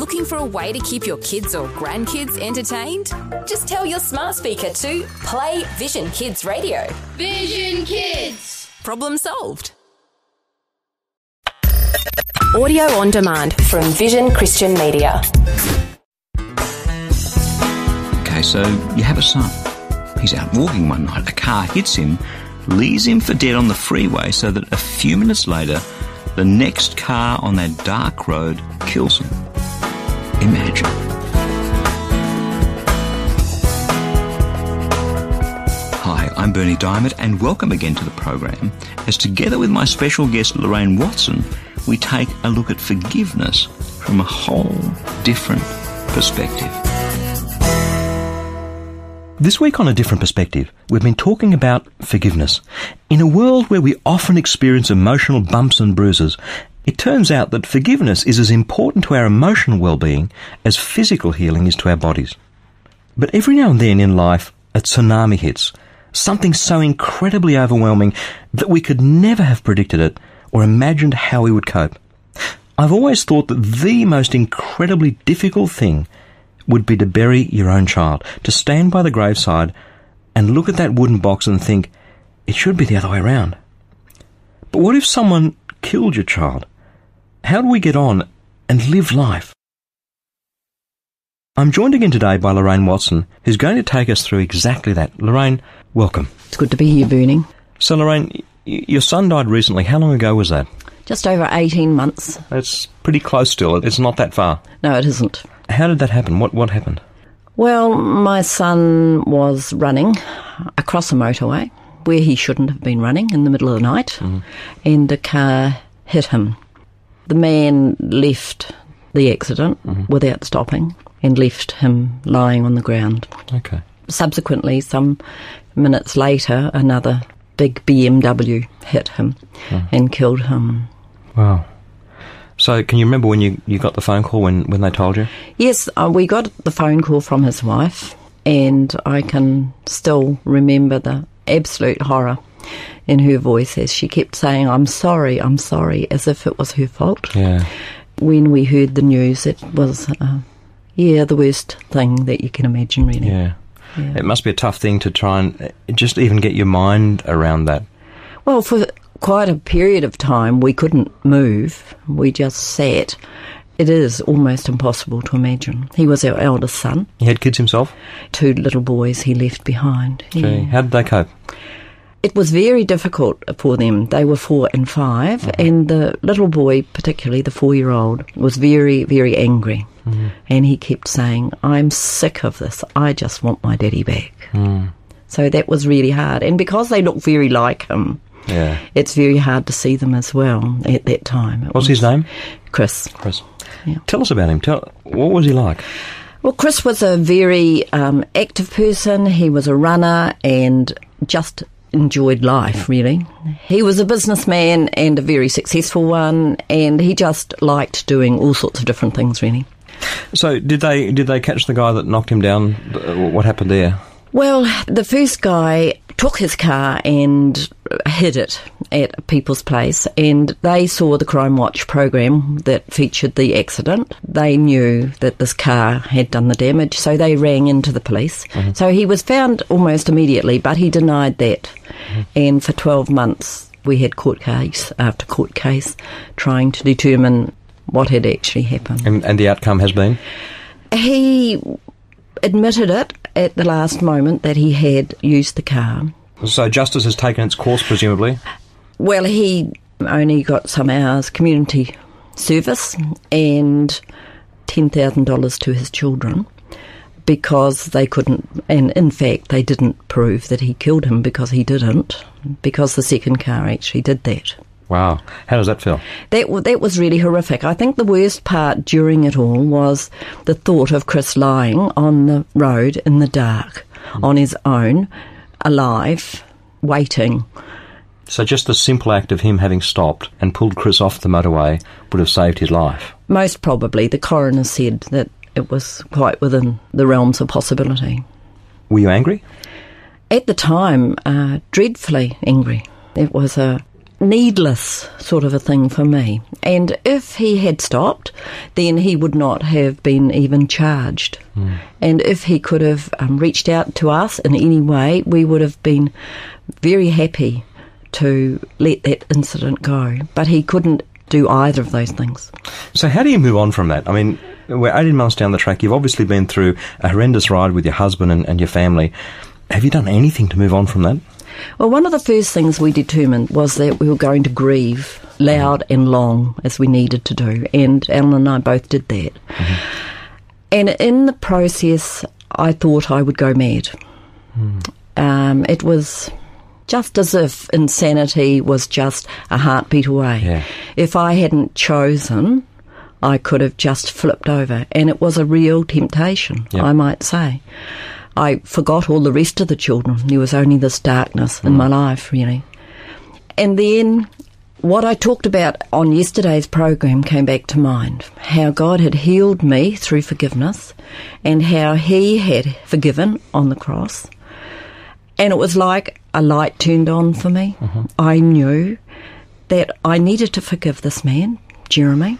Looking for a way to keep your kids or grandkids entertained? Just tell your smart speaker to play Vision Kids Radio. Vision Kids. Problem solved. Audio on demand from Vision Christian Media. Okay, so you have a son. He's out walking one night. A car hits him, leaves him for dead on the freeway, so that a few minutes later, the next car on that dark road kills him. Imagine. Hi, I'm Berni Dymet, and welcome again to the program as together with my special guest Lorraine Watson, we take a look at forgiveness from a whole different perspective. This week on A Different Perspective, we've been talking about forgiveness. In a world where we often experience emotional bumps and bruises, it turns out that forgiveness is as important to our emotional well-being as physical healing is to our bodies. But every now and then in life, a tsunami hits, something so incredibly overwhelming that we could never have predicted it or imagined how we would cope. I've always thought that the most incredibly difficult thing would be to bury your own child, to stand by the graveside and look at that wooden box and think, it should be the other way around. But what if someone killed your child? How do we get on and live life? I'm joined again today by Lorraine Watson, who's going to take us through exactly that. Lorraine, welcome. It's good to be here, Berni. So, Lorraine, your son died recently. How long ago was that? Just over 18 months. That's pretty close still. It's not that far. No, it isn't. How did that happen? What what happened? Well, my son was running across a motorway where he shouldn't have been running in the middle of the night, mm-hmm. and a car hit him. The man left the accident without stopping and left him lying on the ground. Okay. Subsequently, some minutes later, another big BMW hit him and killed him. Wow. So, can you remember when you, you got the phone call when, when they told you? Yes, uh, we got the phone call from his wife, and I can still remember the absolute horror in her voice as she kept saying, I'm sorry, I'm sorry, as if it was her fault. Yeah. When we heard the news, it was, uh, yeah, the worst thing that you can imagine, really. Yeah. Yeah. It must be a tough thing to try and uh, just even get your mind around that. Well, for quite a period of time, we couldn't move. We just sat. It is almost impossible to imagine. He was our eldest son. He had kids himself? Two little boys he left behind. Yeah. How did they cope? It was very difficult for them. They were four and 5 mm-hmm. and the little boy, particularly the four year old, was very, very angry. Mm-hmm. And he kept saying, I'm sick of this. I just want my daddy back. Mm. So that was really hard. And because they look very like him, Yeah. it's very hard to see them as well at that time. What's his name? Chris. Chris. Yeah. Tell us about him. Tell what was he like? Well, Chris was a very um, active person. He was a runner and just enjoyed life, really. He was a businessman and a very successful one, and he just liked doing all sorts of different things, really. So, did they did they catch the guy that knocked him down? What happened there? Well, the first guy took his car and hid it at people's place, and they saw the Crime Watch program that featured the accident. They knew that this car had done the damage, so they rang into the police. Mm-hmm. So he was found almost immediately, but he denied that. Mm-hmm. And for 12 months, we had court case after court case trying to determine what had actually happened. And, and the outcome has been? He admitted it at the last moment that he had used the car. So, justice has taken its course, presumably. Well, he only got some hours community service and $10,000 to his children because they couldn't, and in fact, they didn't prove that he killed him because he didn't, because the second car actually did that. Wow. How does that feel? That, that was really horrific. I think the worst part during it all was the thought of Chris lying on the road in the dark on his own, alive, waiting. So, just the simple act of him having stopped and pulled Chris off the motorway would have saved his life. Most probably, the coroner said that it was quite within the realms of possibility. Were you angry? At the time, uh, dreadfully angry. It was a needless sort of a thing for me. And if he had stopped, then he would not have been even charged. And if he could have um, reached out to us in any way, we would have been very happy to let that incident go. But he couldn't do either of those things. So, how do you move on from that? I mean, we're 18 months down the track. You've obviously been through a horrendous ride with your husband and, and your family. Have you done anything to move on from that? Well, one of the first things we determined was that we were going to grieve loud and long as we needed to do, and Alan and I both did that. And in the process, I thought I would go mad. Um, it was just as if insanity was just a heartbeat away. Yeah. If I hadn't chosen, I could have just flipped over, and it was a real temptation, Yeah. I might say. I forgot all the rest of the children. There was only this darkness in my mm. life, really. And then what I talked about on yesterday's program came back to mind how God had healed me through forgiveness and how He had forgiven on the cross. And it was like a light turned on for me. Mm-hmm. I knew that I needed to forgive this man, Jeremy.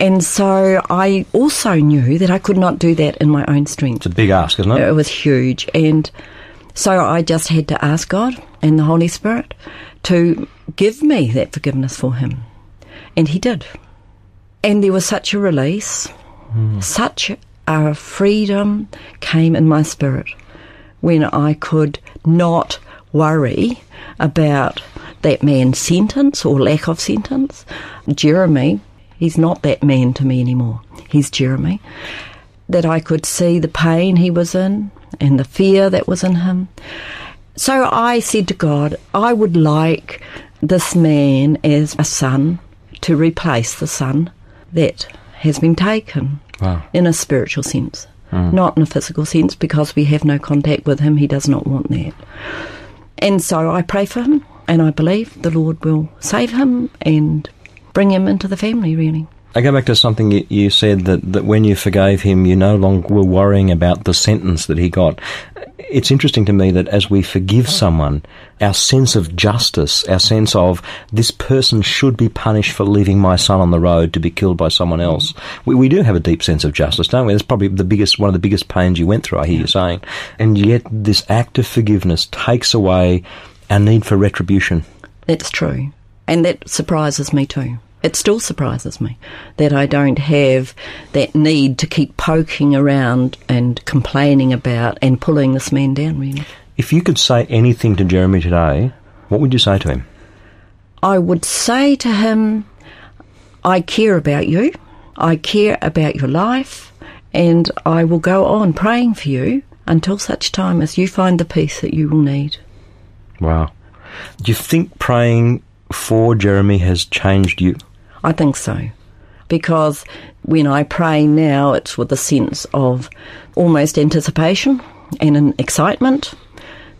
And so I also knew that I could not do that in my own strength. It's a big ask, isn't it? It was huge. And so I just had to ask God and the Holy Spirit to give me that forgiveness for him. And he did. And there was such a release, hmm. such a freedom came in my spirit when I could not worry about that man's sentence or lack of sentence. Jeremy, he's not that man to me anymore. He's Jeremy that I could see the pain he was in and the fear that was in him. So I said to God, I would like this man as a son to replace the son that has been taken Wow. in a spiritual sense, mm. not in a physical sense because we have no contact with him. He does not want that. And so I pray for him and I believe the Lord will save him and bring him into the family, really. I go back to something you, you said that, that when you forgave him, you no longer were worrying about the sentence that he got. It's interesting to me that as we forgive someone, our sense of justice, our sense of this person should be punished for leaving my son on the road to be killed by someone else, we, we do have a deep sense of justice, don't we? That's probably the biggest, one of the biggest pains you went through, I hear you saying. And yet this act of forgiveness takes away our need for retribution. That's true. And that surprises me too. It still surprises me that I don't have that need to keep poking around and complaining about and pulling this man down, really. If you could say anything to Jeremy today, what would you say to him? I would say to him, I care about you, I care about your life, and I will go on praying for you until such time as you find the peace that you will need. Wow. Do you think praying for Jeremy has changed you? I think so. Because when I pray now, it's with a sense of almost anticipation and an excitement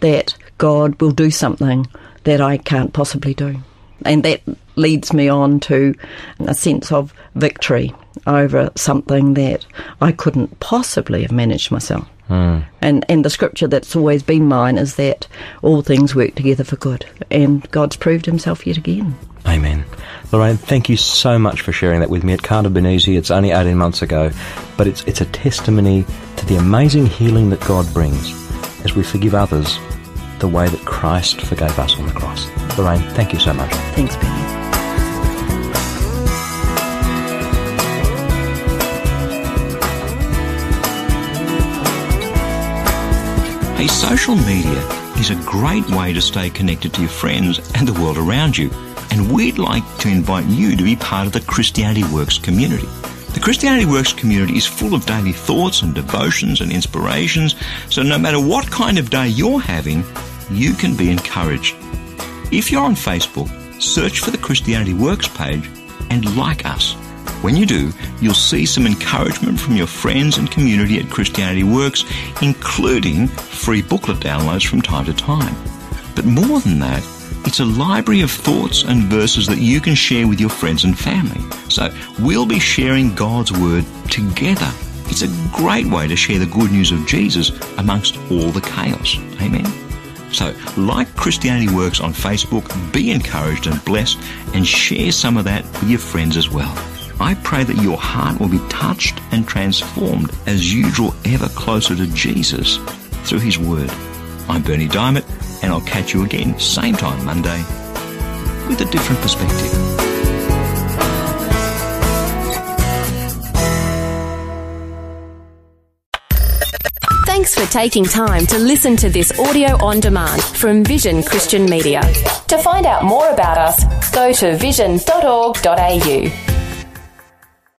that God will do something that I can't possibly do. And that leads me on to a sense of victory over something that I couldn't possibly have managed myself. Hmm. And and the scripture that's always been mine is that all things work together for good. And God's proved himself yet again. Amen. Lorraine, thank you so much for sharing that with me. It can't have been easy. It's only 18 months ago, but it's, it's a testimony to the amazing healing that God brings as we forgive others the way that Christ forgave us on the cross. Lorraine, thank you so much. Thanks, Benny. Hey, social media is a great way to stay connected to your friends and the world around you. And we'd like to invite you to be part of the Christianity Works community. The Christianity Works community is full of daily thoughts and devotions and inspirations, so no matter what kind of day you're having, you can be encouraged. If you're on Facebook, search for the Christianity Works page and like us. When you do, you'll see some encouragement from your friends and community at Christianity Works, including free booklet downloads from time to time. But more than that, it's a library of thoughts and verses that you can share with your friends and family. So we'll be sharing God's Word together. It's a great way to share the good news of Jesus amongst all the chaos. Amen. So, like Christianity Works on Facebook, be encouraged and blessed and share some of that with your friends as well. I pray that your heart will be touched and transformed as you draw ever closer to Jesus through His Word. I'm Berni Dymet, and I'll catch you again, same time Monday, with a different perspective. Thanks for taking time to listen to this audio on demand from Vision Christian Media. To find out more about us, go to vision.org.au.